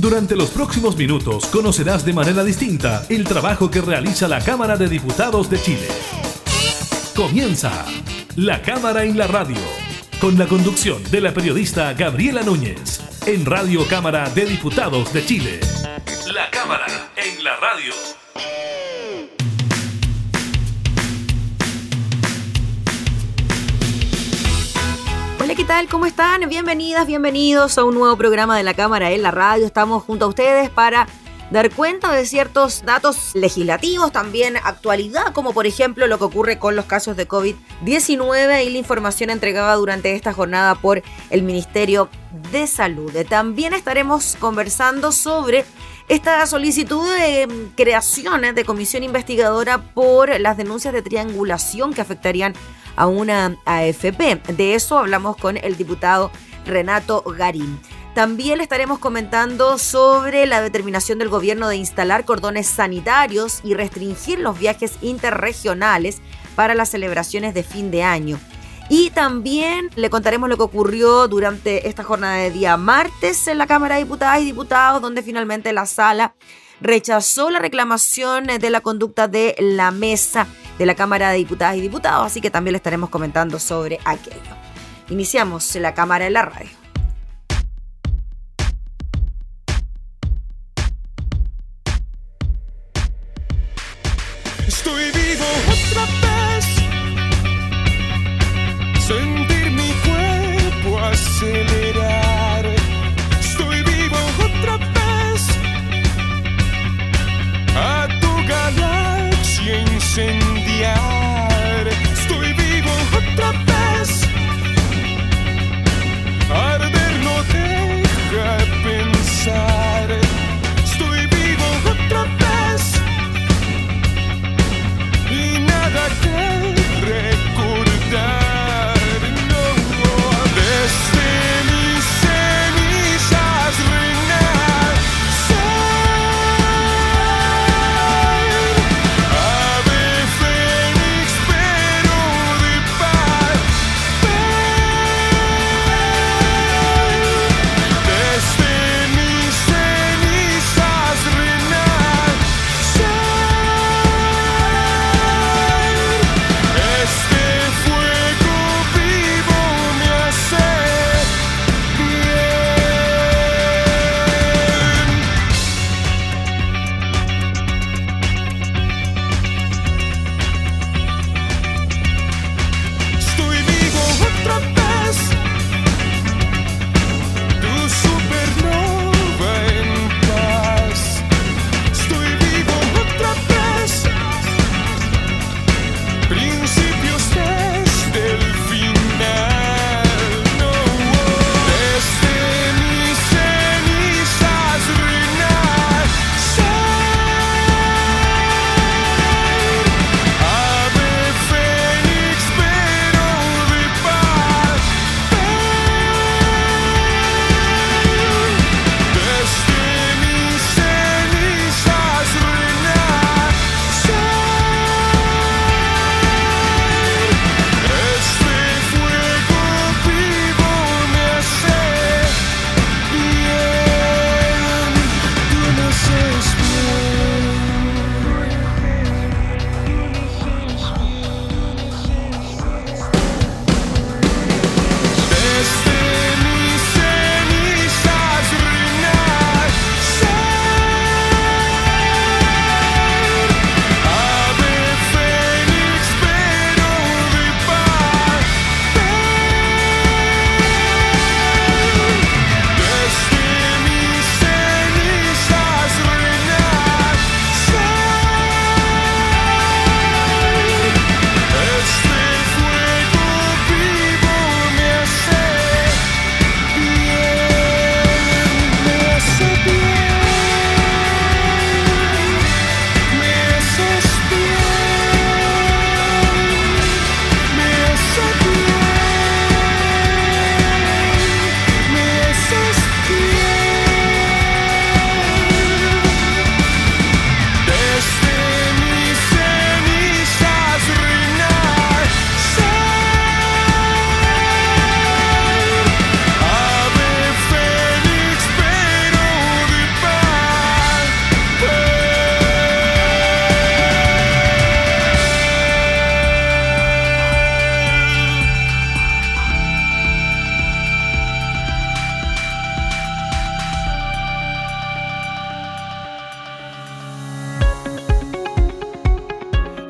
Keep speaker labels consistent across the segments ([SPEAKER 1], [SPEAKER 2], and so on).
[SPEAKER 1] Durante los próximos minutos conocerás de manera distinta el trabajo que realiza la Cámara de Diputados de Chile. Comienza La Cámara en la Radio, con la conducción de la periodista Gabriela Núñez, en Radio Cámara de Diputados de Chile. La Cámara en la Radio.
[SPEAKER 2] ¿Qué tal? ¿Cómo están? Bienvenidas, bienvenidos a un nuevo programa de la Cámara en la Radio. Estamos junto a ustedes para dar cuenta de ciertos datos legislativos, también actualidad, como por ejemplo lo que ocurre con los casos de COVID-19 y la información entregada durante esta jornada por el Ministerio de Salud. También estaremos conversando sobre esta solicitud de creación de comisión investigadora por las denuncias de triangulación que afectarían a una AFP. De eso hablamos con el diputado Renato Garín. También le estaremos comentando sobre la determinación del gobierno de instalar cordones sanitarios y restringir los viajes interregionales para las celebraciones de fin de año. Y también le contaremos lo que ocurrió durante esta jornada de día martes en la Cámara de Diputadas y Diputados, donde finalmente la sala rechazó la reclamación de la conducta de la mesa de la Cámara de Diputadas y Diputados, así que también le estaremos comentando sobre aquello. Iniciamos la Cámara en la radio.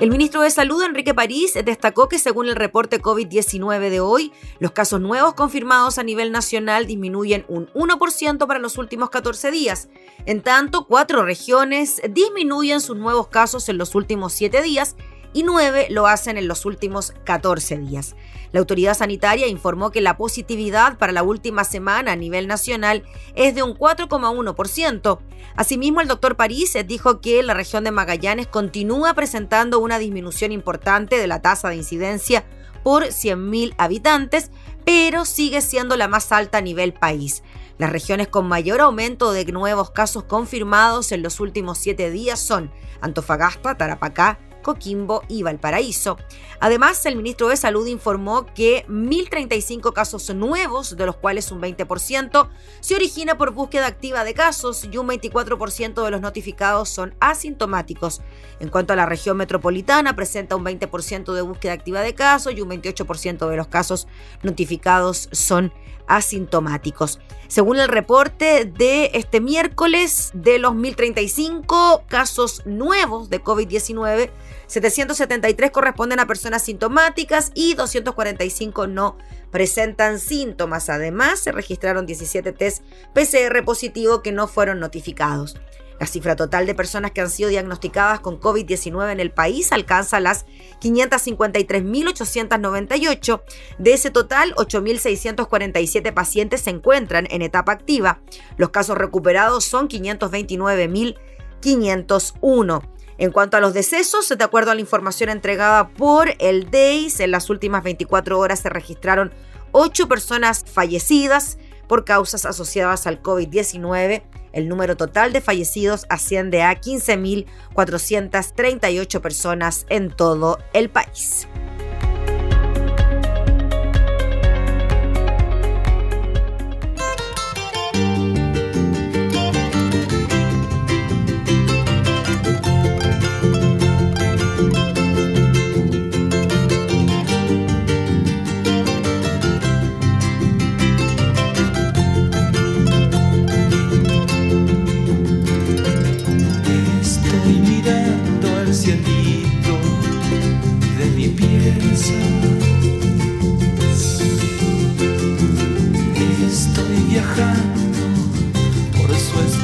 [SPEAKER 2] El ministro de Salud, Enrique París, destacó que según el reporte COVID-19 de hoy, los casos nuevos confirmados a nivel nacional disminuyen un 1% para los últimos 14 días. En tanto, cuatro regiones disminuyen sus nuevos casos en los últimos 7 días y nueve lo hacen en los últimos 14 días. La autoridad sanitaria informó que la positividad para la última semana a nivel nacional es de un 4,1%. Asimismo, el doctor París dijo que la región de Magallanes continúa presentando una disminución importante de la tasa de incidencia por 100.000 habitantes, pero sigue siendo la más alta a nivel país. Las regiones con mayor aumento de nuevos casos confirmados en los últimos siete días son Antofagasta, Tarapacá, Coquimbo y Valparaíso. Además, el ministro de Salud informó que 1.035 casos nuevos, de los cuales un 20%, se origina por búsqueda activa de casos y un 24% de los notificados son asintomáticos. En cuanto a la región metropolitana, presenta un 20% de búsqueda activa de casos y un 28% de los casos notificados son asintomáticos. Según el reporte de este miércoles, de los 1.035 casos nuevos de COVID-19, 773 corresponden a personas sintomáticas y 245 no presentan síntomas. Además, se registraron 17 test PCR positivo que no fueron notificados. La cifra total de personas que han sido diagnosticadas con COVID-19 en el país alcanza las 553.898. De ese total, 8.647 pacientes se encuentran en etapa activa. Los casos recuperados son 529.501. En cuanto a los decesos, de acuerdo a la información entregada por el DEIS, en las últimas 24 horas se registraron 8 personas fallecidas por causas asociadas al COVID-19 el número total de fallecidos asciende a 15.438 personas en todo el país.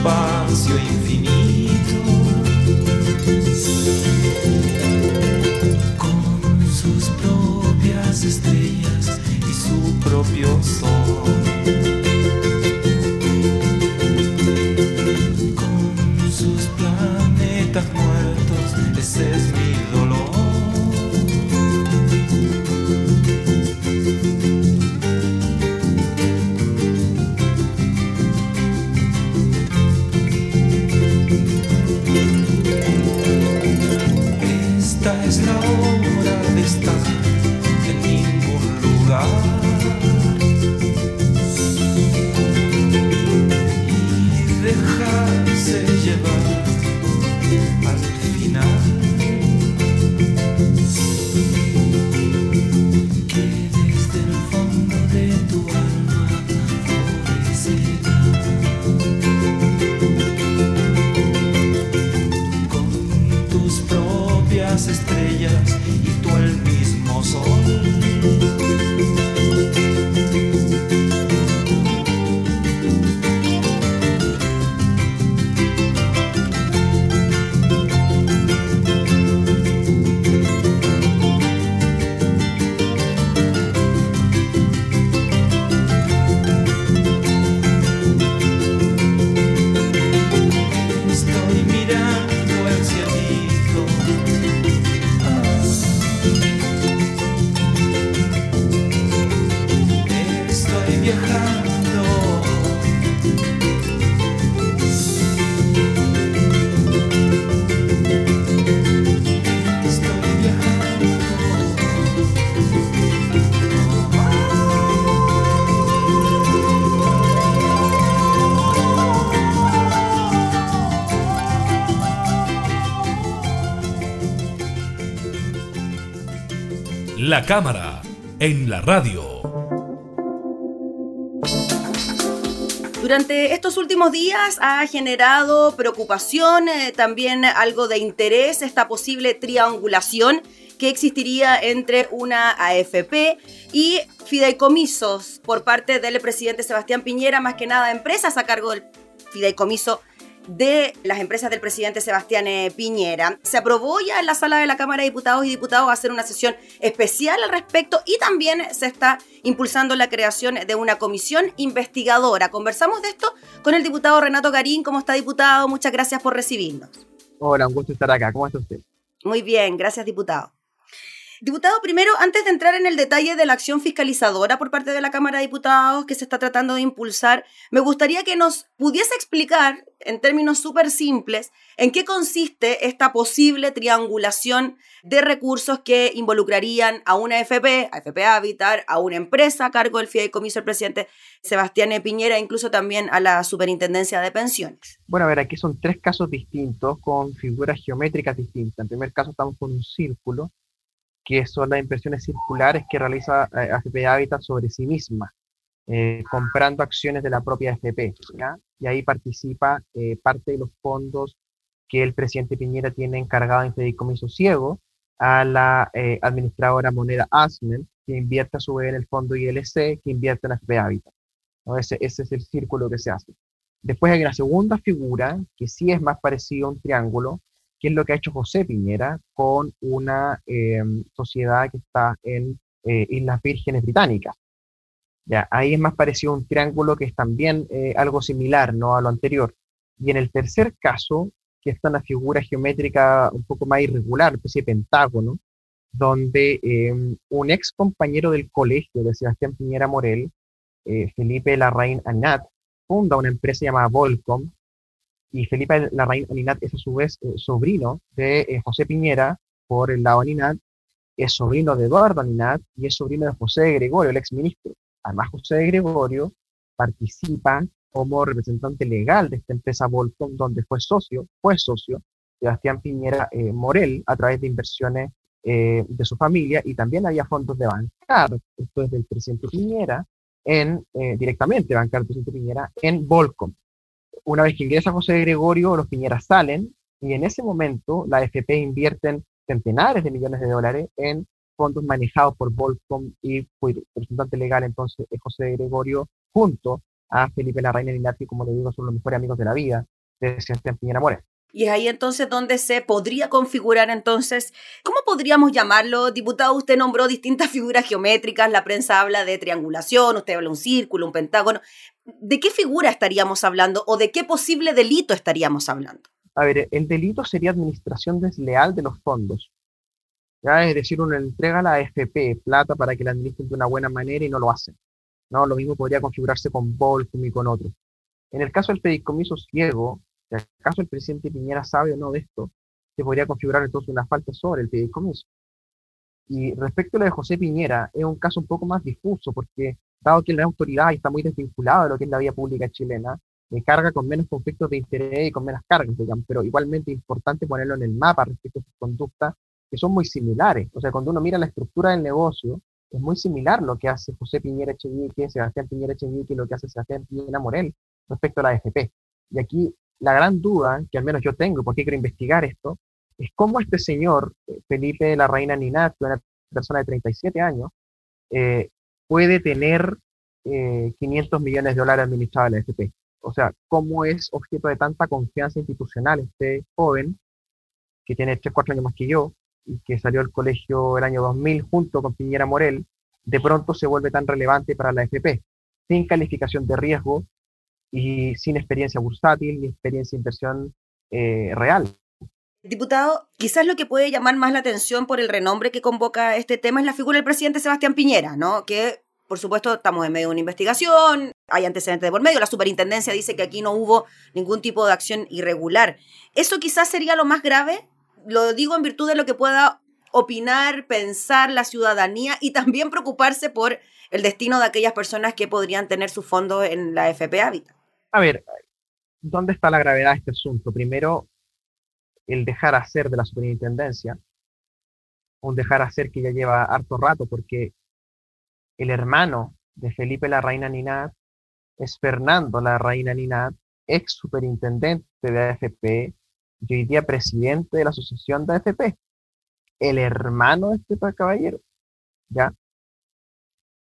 [SPEAKER 2] espacio infinito. Con sus propias estrellas y su propio sol.
[SPEAKER 1] La cámara en la radio.
[SPEAKER 3] Durante estos últimos días ha generado preocupación, eh, también algo de interés esta posible triangulación que existiría entre una AFP y fideicomisos por parte del presidente Sebastián Piñera, más que nada empresas a cargo del fideicomiso de las empresas del presidente Sebastián eh, Piñera. Se aprobó ya en la sala de la Cámara de Diputados y Diputados hacer una sesión especial al respecto y también se está impulsando la creación de una comisión investigadora. Conversamos de esto con el diputado Renato Garín. ¿Cómo está, diputado? Muchas gracias por recibirnos.
[SPEAKER 4] Hola, un gusto estar acá. ¿Cómo está usted?
[SPEAKER 3] Muy bien, gracias, diputado. Diputado, primero, antes de entrar en el detalle de la acción fiscalizadora por parte de la Cámara de Diputados que se está tratando de impulsar, me gustaría que nos pudiese explicar, en términos súper simples, en qué consiste esta posible triangulación de recursos que involucrarían a una FP, a FP Habitat, a una empresa a cargo del fideicomiso del presidente Sebastián Piñera, incluso también a la Superintendencia de Pensiones.
[SPEAKER 4] Bueno, a ver, aquí son tres casos distintos con figuras geométricas distintas. En primer caso estamos con un círculo que son las impresiones circulares que realiza eh, AFP Habitat sobre sí misma, eh, comprando acciones de la propia AFP. Y ahí participa eh, parte de los fondos que el presidente Piñera tiene encargado en fideicomiso ciego a la administradora moneda Asmen, que invierte a su vez en el fondo ILC, que invierte en AFP Habitat. Ese, ese es el círculo que se hace. Después hay una segunda figura, que sí es más parecido a un triángulo, que es lo que ha hecho José Piñera con una em, sociedad que está en eh, Islas Vírgenes Británicas. Ya, ahí es más parecido a un triángulo que es también eh, algo similar ¿no? a lo anterior. Y en el tercer caso, que está una figura geométrica un poco más irregular, especie de pentágono, donde em, un ex compañero del colegio de Sebastián Piñera Morel, eh, Felipe Larraín Anat, funda una empresa llamada Volcom, y Felipe Larraín Aninat es a su vez eh, sobrino de eh, José Piñera por el lado Aninat, es sobrino de Eduardo Aninat y es sobrino de José Gregorio, el exministro. Además, José Gregorio participa como representante legal de esta empresa Volcom, donde fue socio, fue socio Sebastián Piñera eh, Morel a través de inversiones de su familia y también había fondos de bancar, esto es del presidente Piñera, en, directamente bancar del presidente Piñera en Volcom una vez que ingresa José Gregorio, los Piñeras salen y en ese momento la FP invierten centenares de millones de dólares en fondos manejados por Volcom y fue representante legal entonces es José Gregorio junto a Felipe Larraín y Nati, como le digo, son los mejores amigos de la vida de Sebastián Piñera Moreno.
[SPEAKER 3] Y es ahí entonces donde se podría configurar entonces, ¿cómo podríamos llamarlo? Diputado, usted nombró distintas figuras geométricas, la prensa habla de triangulación, usted habla de un círculo, un pentágono. ¿De qué figura estaríamos hablando o de qué posible delito estaríamos hablando?
[SPEAKER 4] A ver, el delito sería administración desleal de los fondos. ¿ya? Es decir, uno entrega a la AFP plata para que la administren de una buena manera y no lo hacen. ¿no? Lo mismo podría configurarse con Volcom y con otros. En el caso del fideicomiso ciego, si acaso el presidente Piñera sabe o no de esto, se podría configurar entonces una falta sobre el fideicomiso. Y respecto a lo de José Piñera, es un caso un poco más difuso, porque dado que la autoridad está muy desvinculada de lo que es la vía pública chilena, me carga con menos conflictos de interés y con menos cargas, digamos, pero igualmente es importante ponerlo en el mapa respecto a sus conductas, que son muy similares. O sea, cuando uno mira la estructura del negocio, es muy similar lo que hace José Piñera Echevique, Sebastián Piñera Echevique y lo que hace Sebastián Piñera Morel respecto a la AFP. Y aquí la gran duda, que al menos yo tengo, porque quiero investigar esto, es cómo este señor, eh, Felipe la Reina Ninat, una persona de 37 años, eh, puede tener 500 eh, millones de dólares administrados en la FP. O sea, cómo es objeto de tanta confianza institucional este joven, que tiene 3, 4 años más que yo, y que salió del colegio el año 2000 junto con Piñera Morel, de pronto se vuelve tan relevante para la FP, sin calificación de riesgo, y sin experiencia bursátil ni experiencia de inversión eh, real.
[SPEAKER 3] Diputado, quizás lo que puede llamar más la atención por el renombre que convoca este tema es la figura del presidente Sebastián Piñera, ¿no? Que, por supuesto, estamos en medio de una investigación, hay antecedentes de por medio, la superintendencia dice que aquí no hubo ningún tipo de acción irregular. ¿Eso quizás sería lo más grave? Lo digo en virtud de lo que pueda opinar, pensar la ciudadanía y también preocuparse por el destino de aquellas personas que podrían tener su fondo en la FP Habitat.
[SPEAKER 4] A ver, ¿dónde está la gravedad de este asunto? Primero, el dejar hacer de la superintendencia, un dejar hacer que ya lleva harto rato, porque el hermano de Felipe la Reina Ninat es Fernando La Reina Ninat, ex superintendente de AFP y hoy día presidente de la asociación de AFP, el hermano de este caballero. ¿Ya?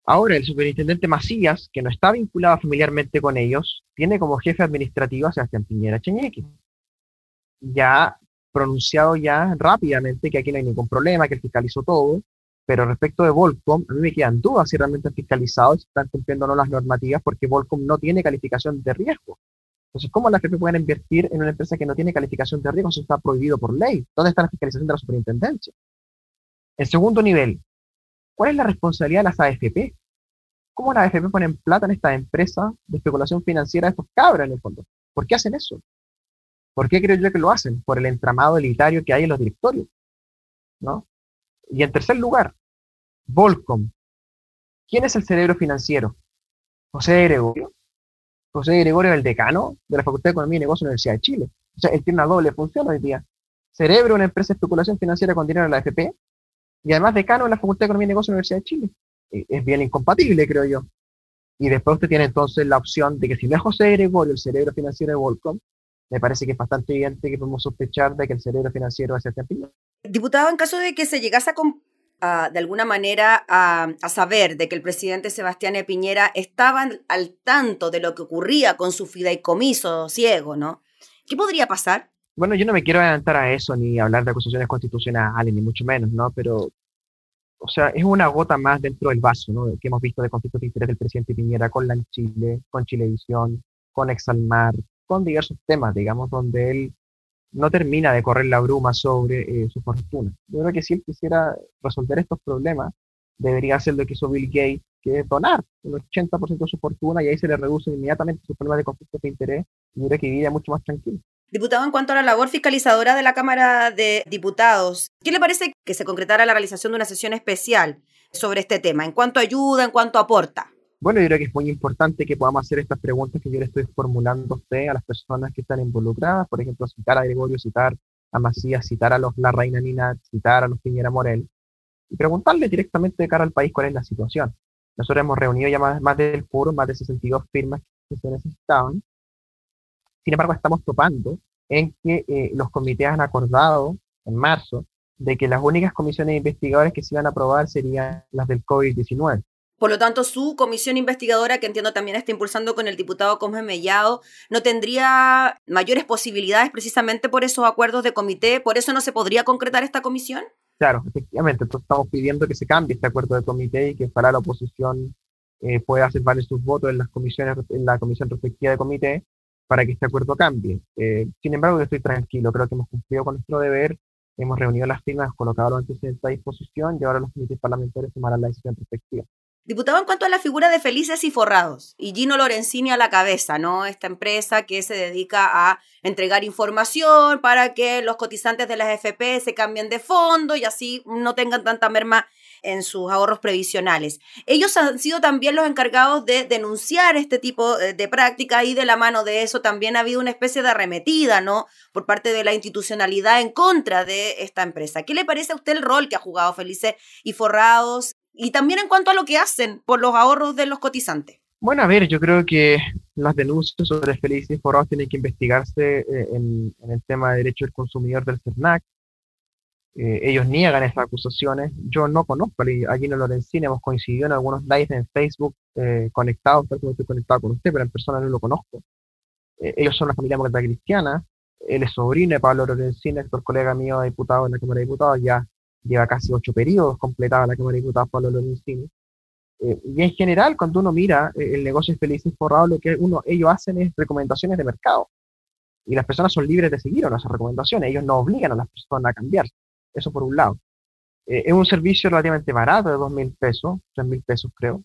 [SPEAKER 4] Ahora, el superintendente Macías, que no está vinculado familiarmente con ellos, tiene como jefe administrativo a Sebastián Piñera Cheñeque. Ya pronunciado ya rápidamente que aquí no hay ningún problema, que él fiscalizó todo, pero respecto de Volcom, a mí me quedan dudas si realmente han fiscalizado si están cumpliendo o no las normativas, porque Volcom no tiene calificación de riesgo. Entonces, ¿cómo las FP pueden invertir en una empresa que no tiene calificación de riesgo? Eso está prohibido por ley. ¿Dónde está la fiscalización de la superintendencia? En segundo nivel, ¿cuál es la responsabilidad de las AFP? ¿Cómo las AFP ponen plata en esta empresa de especulación financiera de estos cabros en el fondo? ¿Por qué hacen eso? ¿Por qué creo yo que lo hacen? Por el entramado elitario que hay en los directorios. ¿no? Y en tercer lugar, Volcom. ¿Quién es el cerebro financiero? José Gregorio. José Gregorio es el decano de la Facultad de Economía y Negocios de la Universidad de Chile. O sea, él tiene una doble función hoy día. Cerebro, una empresa de especulación financiera con dinero de la AFP, y además decano de la Facultad de Economía y Negocios de la Universidad de Chile. Eh, es bien incompatible, creo yo. Y después usted tiene entonces la opción de que si no es José Gregorio, el cerebro financiero de Volcom, me parece que es bastante evidente que podemos sospechar de que el cerebro financiero es Sebastián Piñera.
[SPEAKER 3] Diputado, en caso de que se llegase a, de alguna manera a, saber de que el presidente Sebastián. Piñera estaba al tanto de lo que ocurría con su fideicomiso ciego, ¿no? ¿Qué podría pasar?
[SPEAKER 4] Bueno, yo no me quiero adelantar a eso ni hablar de acusaciones constitucionales, ni mucho menos, ¿no? Pero, o sea, es una gota más dentro del vaso, ¿no? Que hemos visto de conflictos de interés del presidente Piñera con la Chile, con Chilevisión, con Exalmar, con diversos temas, digamos, donde él no termina de correr la bruma sobre eh, su fortuna. Yo creo que si él quisiera resolver estos problemas, debería hacer lo que hizo Bill Gates, que es donar un 80% de su fortuna y ahí se le reduce inmediatamente sus problemas de conflicto de interés y yo creo que vive mucho más tranquilo.
[SPEAKER 3] Diputado, en cuanto a la labor fiscalizadora de la Cámara de Diputados, ¿qué le parece que se concretara la realización de una sesión especial sobre este tema? ¿En cuanto ayuda, en cuanto aporta?
[SPEAKER 4] Bueno, yo creo que es muy importante que podamos hacer estas preguntas que yo le estoy formulando a usted, a las personas que están involucradas, por ejemplo, citar a Gregorio, citar a Macías, citar a los La Reina Nina, citar a los Piñera Morel, y preguntarle directamente de cara al país cuál es la situación. Nosotros hemos reunido ya más, del foro, más de 62 firmas que se necesitaban. Sin embargo, estamos topando en que eh, los comités han acordado en marzo de que las únicas comisiones de investigadores que se iban a aprobar serían las del COVID-19.
[SPEAKER 3] Por lo tanto, su comisión investigadora, que entiendo también está impulsando con el diputado Cosme Mellado, no tendría mayores posibilidades precisamente por esos acuerdos de comité. ¿Por eso no se podría concretar esta comisión?
[SPEAKER 4] Claro, efectivamente. Entonces estamos pidiendo que se cambie este acuerdo de comité y que para la oposición eh, pueda hacer valer sus votos en las comisiones, en la comisión respectiva de comité para que este acuerdo cambie. Eh, sin embargo, yo estoy tranquilo. Creo que hemos cumplido con nuestro deber. Hemos reunido las firmas, colocado los antecedentes a disposición y ahora los comités parlamentarios tomarán la decisión respectiva.
[SPEAKER 3] Diputado, en cuanto a la figura de Felices y Forrados, y Gino Lorenzini a la cabeza, ¿no? Esta empresa que se dedica a entregar información para que los cotizantes de las FP se cambien de fondo y así no tengan tanta merma en sus ahorros previsionales. Ellos han sido también los encargados de denunciar este tipo eh, de práctica y de la mano de eso también ha habido una especie de arremetida, ¿no? Por parte de la institucionalidad en contra de esta empresa. ¿Qué le parece a usted el rol que ha jugado Felices y Forrados y también en cuanto a lo que hacen por los ahorros de los cotizantes.
[SPEAKER 4] Bueno, a ver, yo creo que las denuncias sobre Felices y Forrados tienen que investigarse eh, en, el tema de derecho del consumidor del CERNAC. Eh, ellos niegan esas acusaciones. Yo no conozco a Gino Lorenzini, hemos coincidido en algunos lives en Facebook eh, conectados, tal como estoy conectado con usted, pero en persona no lo conozco. ellos son una familia demócrata cristiana. Él es sobrino de Pablo Lorenzini, actor colega mío, diputado en la Cámara de Diputados, ya lleva casi ocho periodos completada la Cámara de Diputados Pablo Lorenzini. Eh, y en general, cuando uno mira eh, el negocio es feliz y forrado, lo que uno, ellos hacen es recomendaciones de mercado. Y las personas son libres de seguir esas recomendaciones. Ellos no obligan a las personas a cambiar. Eso por un lado. Eh, es un servicio relativamente barato, de dos mil pesos, tres mil pesos creo.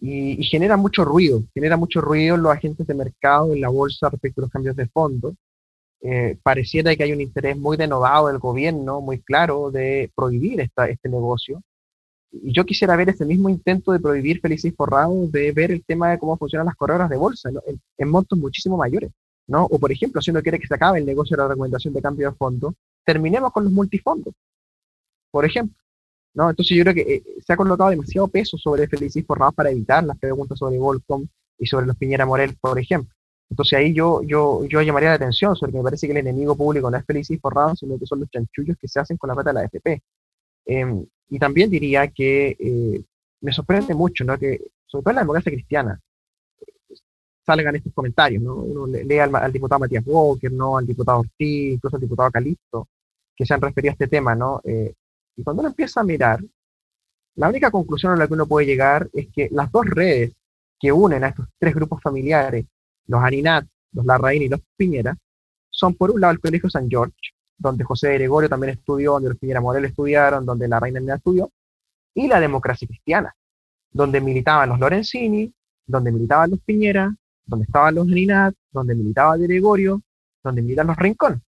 [SPEAKER 4] Y, genera mucho ruido. Genera mucho ruido en los agentes de mercado, en la bolsa respecto a los cambios de fondo eh, pareciera que hay un interés muy denodado del gobierno, muy claro, de prohibir esta, este negocio. Y yo quisiera ver ese mismo intento de prohibir Felices Forrado, de ver el tema de cómo funcionan las corredoras de bolsa en, montos muchísimo mayores. ¿No? O, por ejemplo, si uno quiere que se acabe el negocio de la recomendación de cambio de fondo, terminemos con los multifondos, por ejemplo. ¿no? Entonces yo creo que eh, se ha colocado demasiado peso sobre Felices Forrado para evitar las preguntas sobre Volcom y sobre los Piñera Morel, por ejemplo. Entonces ahí yo, yo, yo llamaría la atención sobre que me parece que el enemigo público no es Feliz y Forrado, sino que son los chanchullos que se hacen con la plata de la AFP. Em, y también diría que eh, me sorprende mucho, ¿no? Que sobre todo en la democracia cristiana salgan estos comentarios, ¿no? Uno lee al, al, diputado Matías Walker, ¿no? Al diputado Ortiz, incluso al diputado Calixto, que se han referido a este tema, ¿no? Eh, y cuando uno empieza a mirar, la única conclusión a la que uno puede llegar es que las dos redes que unen a estos tres grupos familiares, los Aninat, los Larraín y los Piñera, son por un lado el Colegio San George, donde José Gregorio también estudió, donde los Piñera Morel estudiaron, donde la Reina estudió, y la democracia cristiana, donde militaban los Lorenzini, donde militaban los Piñera, donde estaban los Aninat, donde militaba Gregorio, donde militan los Rincón.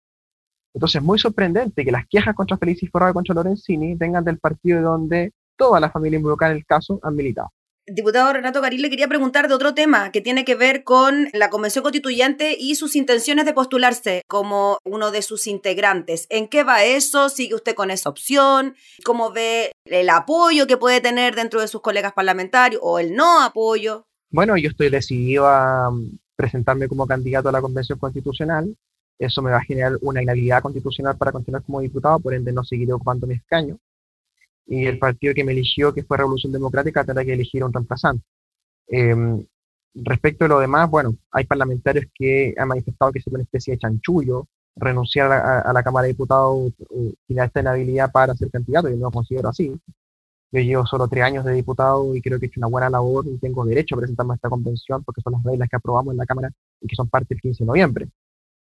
[SPEAKER 4] Entonces es muy sorprendente que las quejas contra Felicis Forrado y contra Lorenzini vengan del partido donde toda la familia involucrada en el caso han militado
[SPEAKER 3] diputado Renato Garín le quería preguntar de otro tema que tiene que ver con la Convención Constituyente y sus intenciones de postularse como uno de sus integrantes. ¿En qué va eso? ¿Sigue usted con esa opción? ¿Cómo ve el apoyo que puede tener dentro de sus colegas parlamentarios o el no apoyo?
[SPEAKER 4] Bueno, yo estoy decidido a mm, presentarme como candidato a la Convención Constitucional. Eso me va a generar una inhabilidad constitucional para continuar como diputado, por ende no seguiré ocupando mi escaño y el partido que me eligió, que fue Revolución Democrática, tendrá que elegir un reemplazante. Em, respecto a lo demás, bueno, hay parlamentarios que han manifestado que es una especie de chanchullo renunciar a, la Cámara de Diputados eh, sin esta inhabilidad para ser candidato, yo no lo considero así. Yo llevo solo tres años de diputado y creo que he hecho una buena labor y tengo derecho a presentarme a esta convención porque son las reglas que aprobamos en la Cámara y que son parte del 15 de noviembre.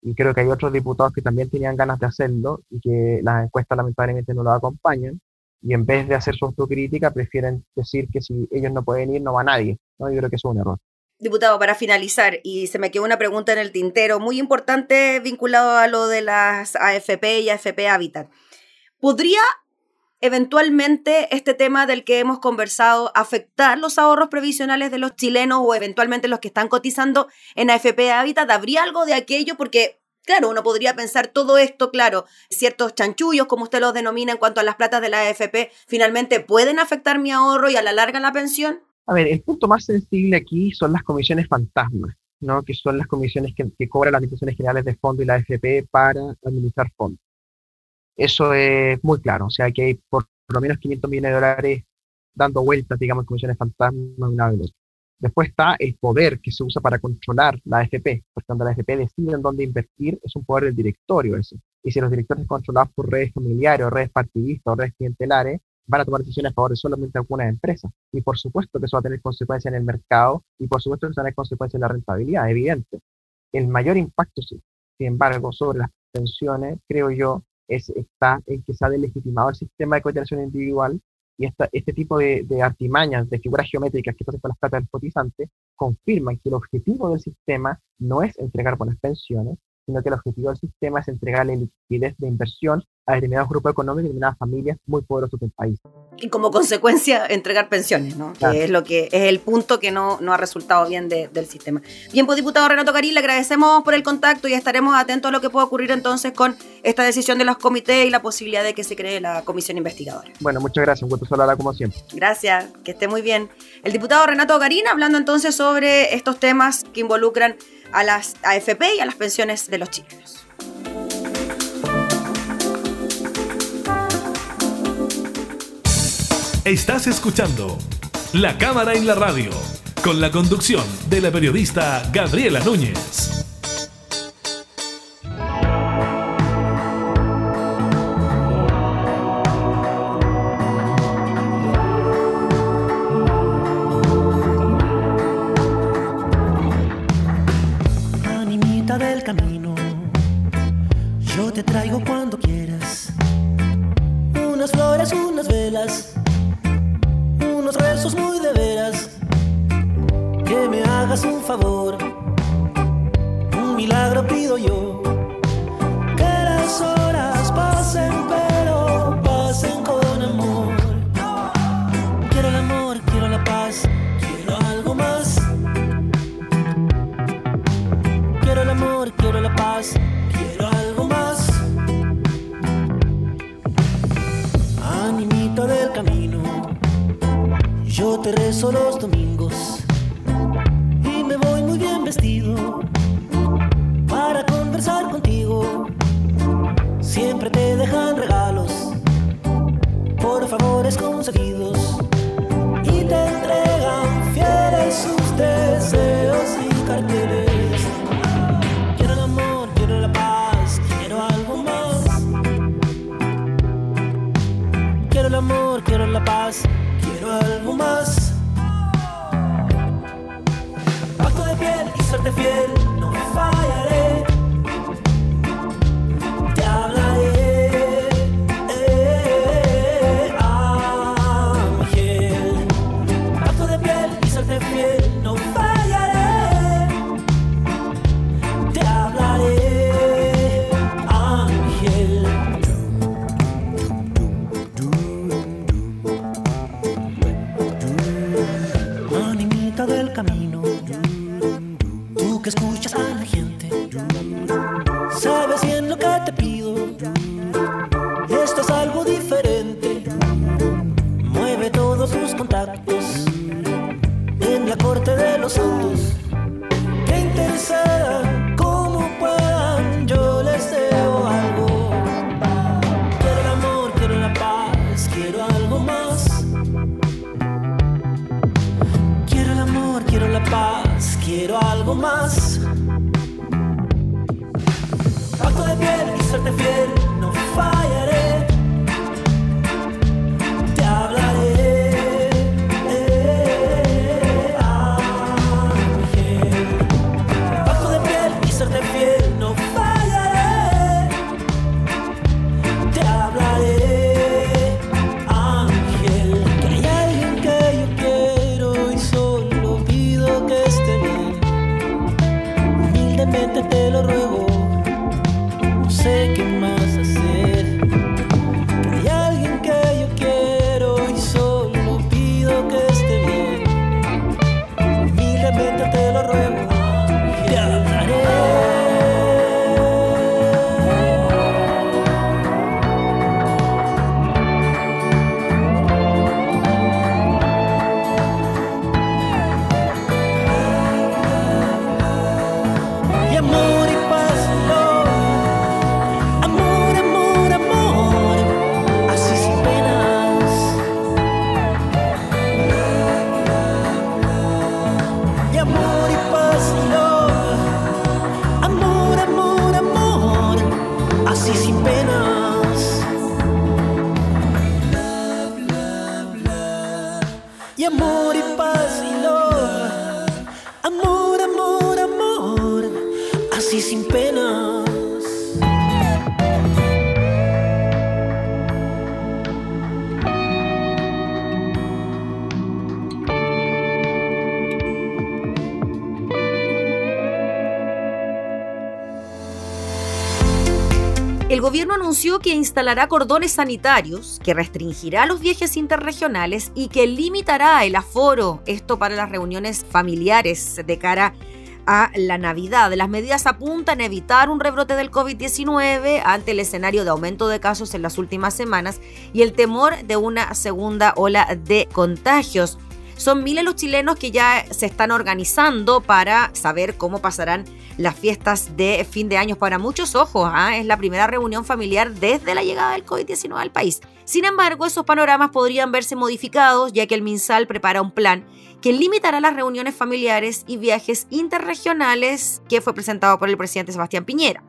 [SPEAKER 4] Y creo que hay otros diputados que también tenían ganas de hacerlo y que las encuestas lamentablemente no lo acompañan y en vez de hacer su autocrítica prefieren decir que si ellos no pueden ir no va nadie. ¿no? Yo creo que eso es un error.
[SPEAKER 3] Diputado, para finalizar, y se me quedó una pregunta en el tintero muy importante vinculado a lo de las AFP y AFP Habitat. ¿Podría eventualmente este tema del que hemos conversado afectar los ahorros previsionales de los chilenos o eventualmente los que están cotizando en AFP Habitat? ¿Habría algo de aquello? Porque Claro, uno podría pensar todo esto, claro, ciertos chanchullos, como usted los denomina en cuanto a las platas de la AFP, finalmente pueden afectar mi ahorro y a la larga la pensión.
[SPEAKER 4] A ver, el punto más sensible aquí son las comisiones fantasmas, ¿no? que son las comisiones que, que cobran las administraciones generales de fondo y la AFP para administrar fondos. Eso es muy claro, o sea que hay por, lo menos 500 millones de dólares dando vueltas, digamos, comisiones fantasmas una vez. Después está el poder que se usa para controlar la AFP, porque cuando la AFP decide en dónde invertir, es un poder del directorio eso. Y si los directores controlados por redes familiares o redes partidistas o redes clientelares, van a tomar decisiones a favor de solamente algunas empresas. Y por supuesto que eso va a tener consecuencias en el mercado y por supuesto que eso va a tener consecuencias en la rentabilidad, evidente. El mayor impacto, sin embargo, sobre las pensiones, creo yo, es, está en que se ha delegitimado el sistema de cotización individual y este tipo de, artimañas, de figuras geométricas que pasan con las plata del cotizante, confirman que el objetivo del sistema no es entregar buenas pensiones, sino que el objetivo del sistema es entregarle liquidez de inversión a determinados grupos económicos y determinadas familias muy poderosas del país.
[SPEAKER 3] Y como consecuencia, entregar pensiones, ¿no? Que es lo que es el punto que no, no ha resultado bien del sistema. Bien, pues diputado Renato Caril, le agradecemos por el contacto y estaremos atentos a lo que pueda ocurrir entonces con esta decisión de los comités y la posibilidad de que se cree la comisión investigadora.
[SPEAKER 4] Bueno, muchas gracias, un gusto saludarla como siempre.
[SPEAKER 3] Gracias, que esté muy bien. El diputado Renato Garín hablando entonces sobre estos temas que involucran a las AFP y a las pensiones de los chilenos.
[SPEAKER 5] Estás escuchando La Cámara en la Radio, con la conducción de la periodista Gabriela Núñez.
[SPEAKER 6] Y
[SPEAKER 7] amor y paz y love. Amor, amor, amor, así sin penas.
[SPEAKER 2] Gobierno anunció que instalará cordones sanitarios, que restringirá los viajes interregionales y que limitará el aforo, esto para las reuniones familiares de cara a la Navidad. Las medidas apuntan a evitar un rebrote del COVID-19 ante el escenario de aumento de casos en las últimas semanas y el temor de una segunda ola de contagios. Son miles los chilenos que ya se están organizando para saber cómo pasarán las fiestas de fin de año. Para muchos ojos, ¿ah? es la primera reunión familiar desde la llegada del COVID-19 al país. Sin embargo, esos panoramas podrían verse modificados ya que el MinSal prepara un plan que limitará las reuniones familiares y viajes interregionales que fue presentado por el presidente Sebastián Piñera.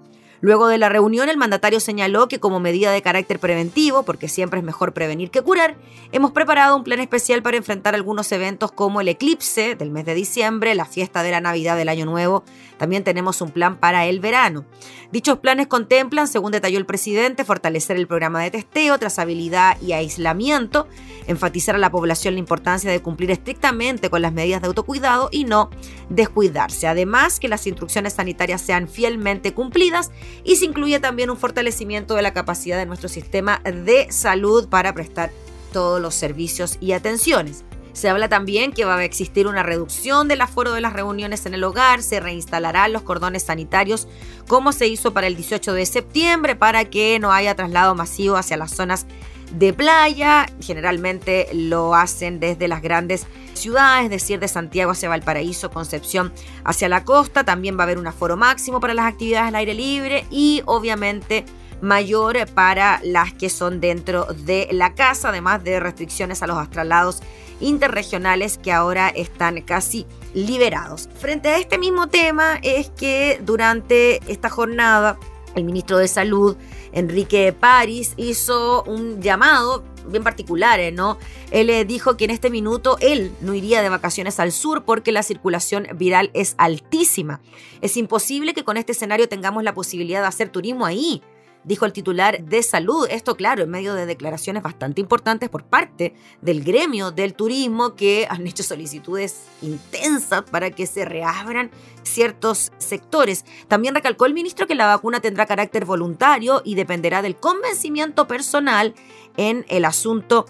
[SPEAKER 2] Luego de la reunión, el mandatario señaló que como medida de carácter preventivo, porque siempre es mejor prevenir que curar, hemos preparado un plan especial para enfrentar algunos eventos como el eclipse del mes de diciembre, la fiesta de la Navidad del Año Nuevo. También tenemos un plan para el verano. Dichos planes contemplan, según detalló el presidente, fortalecer el programa de testeo, trazabilidad y aislamiento, enfatizar a la población la importancia de cumplir estrictamente con las medidas de autocuidado y no descuidarse. Además, que las instrucciones sanitarias sean fielmente cumplidas y se incluye también un fortalecimiento de la capacidad de nuestro sistema de salud para prestar todos los servicios y atenciones. Se habla también que va a existir una reducción del aforo de las reuniones en el hogar, se reinstalarán los cordones sanitarios como se hizo para el 18 de septiembre para que no haya traslado masivo hacia las zonas de playa. Generalmente lo hacen desde las grandes ciudades, es decir, de Santiago hacia Valparaíso, Concepción hacia la costa. También va a haber un aforo máximo para las actividades al aire libre y obviamente mayor para las que son dentro de la casa, además de restricciones a los traslados interregionales que ahora están casi liberados. Frente a este mismo tema es que durante esta jornada el ministro de Salud, Enrique París, hizo un llamado bien particular, ¿no? Él eh, dijo que en este minuto él no iría de vacaciones al sur porque la circulación viral es altísima. Es imposible que con este escenario tengamos la posibilidad de hacer turismo ahí dijo el titular de salud. Esto, claro, en medio de declaraciones bastante importantes por parte del gremio del turismo que han hecho solicitudes intensas para que se reabran ciertos sectores. También recalcó el ministro que la vacuna tendrá carácter voluntario y dependerá del convencimiento personal en el asunto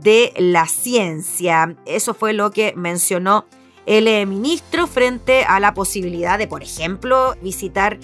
[SPEAKER 2] de la ciencia. Eso fue lo que mencionó el eh, ministro frente a la posibilidad de, por ejemplo, visitar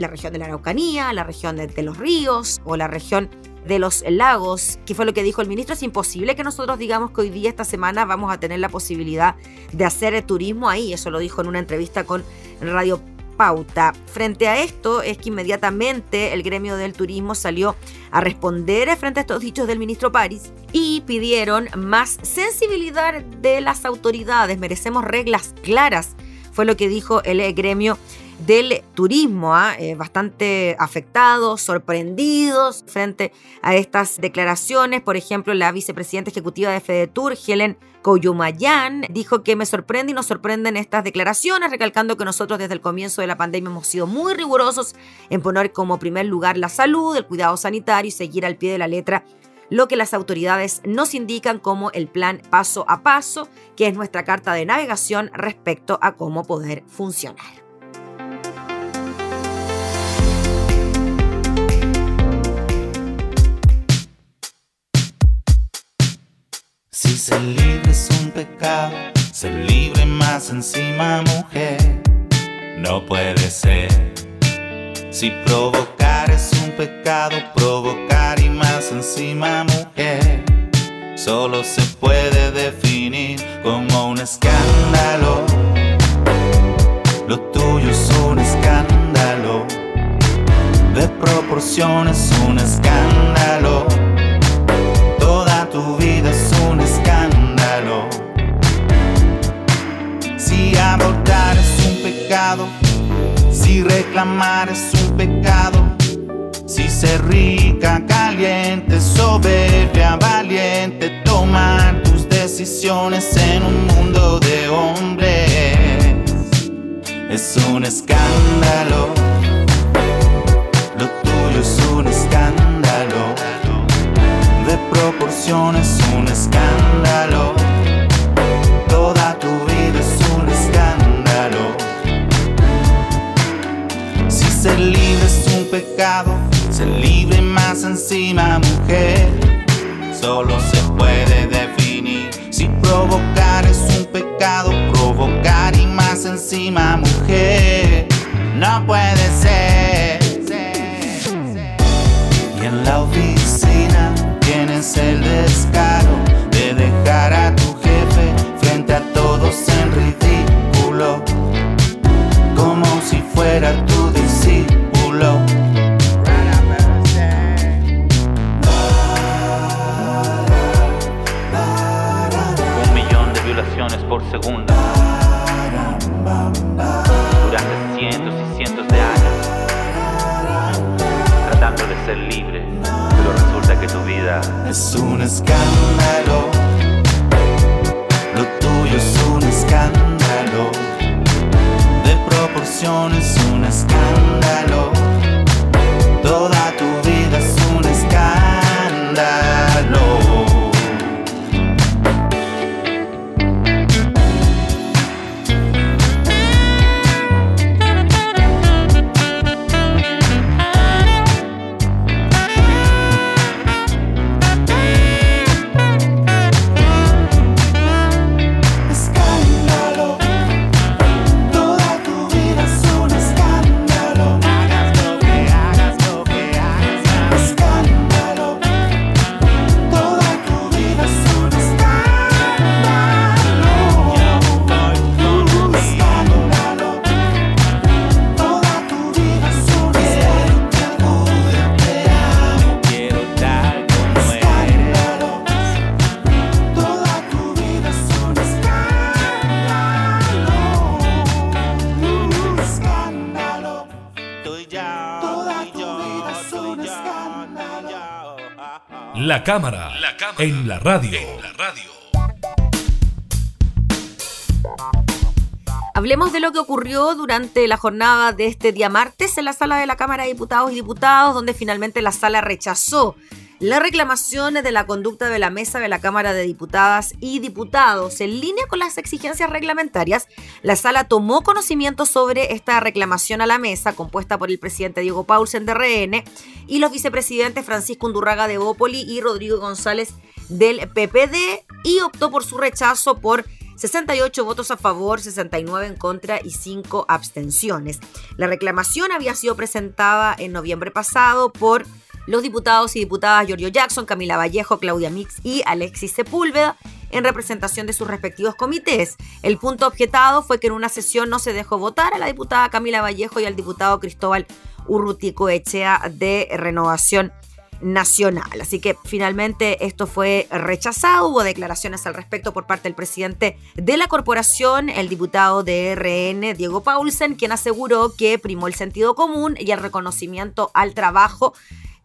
[SPEAKER 2] la región de la Araucanía, la región de, los ríos o la región de los lagos, que fue lo que dijo el ministro, es imposible que nosotros digamos que hoy día, esta semana, vamos a tener la posibilidad de hacer turismo ahí. Eso lo dijo en una entrevista con Radio Pauta. Frente a esto es que inmediatamente el gremio del turismo salió a responder frente a estos dichos del ministro París y pidieron más sensibilidad de las autoridades. Merecemos reglas claras, fue lo que dijo el gremio del turismo, ¿ah? eh, bastante afectados, sorprendidos frente a estas declaraciones. Por ejemplo, la vicepresidenta ejecutiva de FEDETUR, Helen Coyumayán, dijo que me sorprende y nos sorprenden estas declaraciones, recalcando que nosotros desde el comienzo de la pandemia hemos sido muy rigurosos en poner como primer lugar la salud, el cuidado sanitario y seguir al pie de la letra lo que las autoridades nos indican como el plan paso a paso, que es nuestra carta de navegación respecto a cómo poder funcionar.
[SPEAKER 8] Ser libre es un pecado, ser libre más encima mujer, no puede ser. Si provocar es un pecado, provocar y más encima mujer, solo se puede definir como un escándalo. Lo tuyo es un escándalo, de proporciones un escándalo Si abortar es un pecado, si reclamar es un pecado, si ser rica, caliente, soberbia, valiente, tomar tus decisiones en un mundo de hombres, es un escándalo. Lo tuyo es un escándalo de proporciones un escándalo. Pecado, ser libre más encima mujer, solo se puede definir. Si provocar es un pecado, provocar y más encima mujer, no puede ser. Y en la oficina tienes el descaro de dejar a tu jefe frente a todos en ridículo,
[SPEAKER 9] durante cientos y cientos de años, tratando de ser libre que tu vida
[SPEAKER 8] es un escándalo. Lo tuyo es un escándalo. De proporciones
[SPEAKER 1] La cámara, en la radio.
[SPEAKER 2] Hablemos de lo que ocurrió durante la jornada de este día martes en la sala de la Cámara de Diputados y Diputados, donde finalmente la sala rechazó las reclamaciones de la conducta de la mesa de la Cámara de Diputadas y Diputados. En línea con las exigencias reglamentarias, la sala tomó conocimiento sobre esta reclamación a la mesa, compuesta por el presidente Diego Paulsen de RN y los vicepresidentes Francisco Undurraga de Bópoli y Rodrigo González del PPD, y optó por su rechazo por 68 votos a favor, 69 en contra y 5 abstenciones. La reclamación había sido presentada en noviembre pasado por los diputados y diputadas Giorgio Jackson, Camila Vallejo, Claudia Mix y Alexis Sepúlveda en representación de sus respectivos comités. El punto objetado fue que en una sesión no se dejó votar a la diputada Camila Vallejo y al diputado Cristóbal Urrutico Echea de Renovación Nacional. Así que finalmente esto fue rechazado. Hubo declaraciones al respecto por parte del presidente de la corporación, el diputado de RN, Diego Paulsen, quien aseguró que primó el sentido común y el reconocimiento al trabajo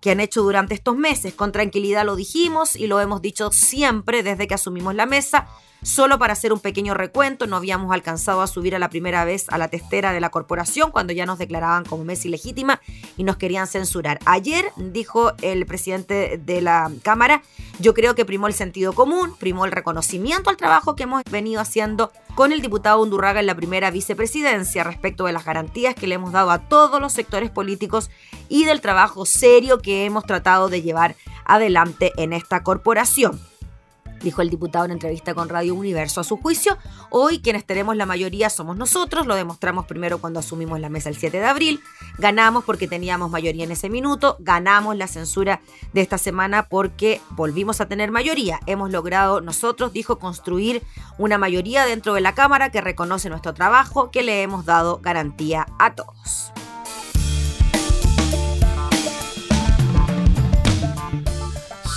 [SPEAKER 2] que han hecho durante estos meses. Con tranquilidad lo dijimos y lo hemos dicho siempre desde que asumimos la mesa. Solo para hacer un pequeño recuento, no habíamos alcanzado a subir a la primera vez a la testera de la corporación cuando ya nos declaraban como mesa ilegítima y nos querían censurar. Ayer dijo el presidente de la Cámara, yo creo que primó el sentido común, primó el reconocimiento al trabajo que hemos venido haciendo con el diputado Undurraga en la primera vicepresidencia respecto de las garantías que le hemos dado a todos los sectores políticos y del trabajo serio que hemos tratado de llevar adelante en esta corporación dijo el diputado en entrevista con Radio Universo. A su juicio, hoy quienes tenemos la mayoría somos nosotros, lo demostramos primero cuando asumimos la mesa el 7 de abril, ganamos porque teníamos mayoría en ese minuto, ganamos la censura de esta semana porque volvimos a tener mayoría. Hemos logrado nosotros, dijo, construir una mayoría dentro de la Cámara que reconoce nuestro trabajo, que le hemos dado garantía a todos.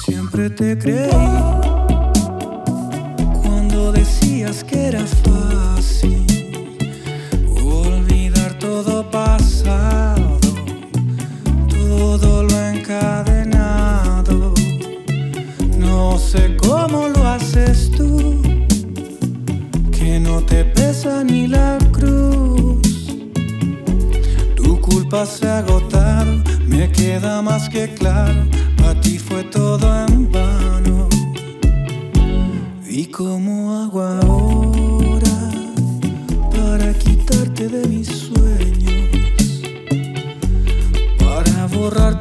[SPEAKER 7] Siempre te creí decías que era fácil olvidar todo pasado, todo lo encadenado. No sé cómo lo haces tú, que no te pesa ni la cruz. Tu culpa se ha agotado, me queda más que claro, a ti fue todo en vano. ¿Y cómo hago ahora para quitarte de mis sueños? Para borrar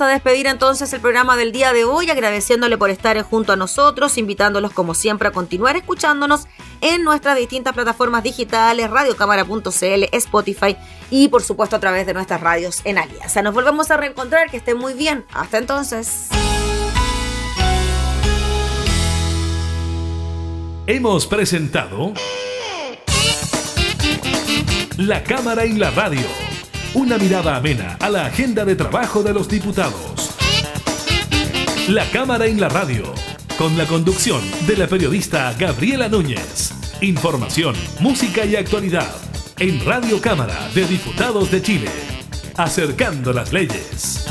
[SPEAKER 2] A despedir entonces el programa del día de hoy, agradeciéndole por estar junto a nosotros, invitándolos como siempre a continuar escuchándonos en nuestras distintas plataformas digitales, radiocámara.cl, Spotify y por supuesto a través de nuestras radios en Alianza. Nos volvemos a reencontrar, que estén muy bien. Hasta entonces.
[SPEAKER 1] Hemos presentado La Cámara y la Radio. Una mirada amena a la agenda de trabajo de los diputados. La Cámara y la Radio. Con la conducción de la periodista Gabriela Núñez. Información, música y actualidad. En Radio Cámara de Diputados de Chile. Acercando las leyes.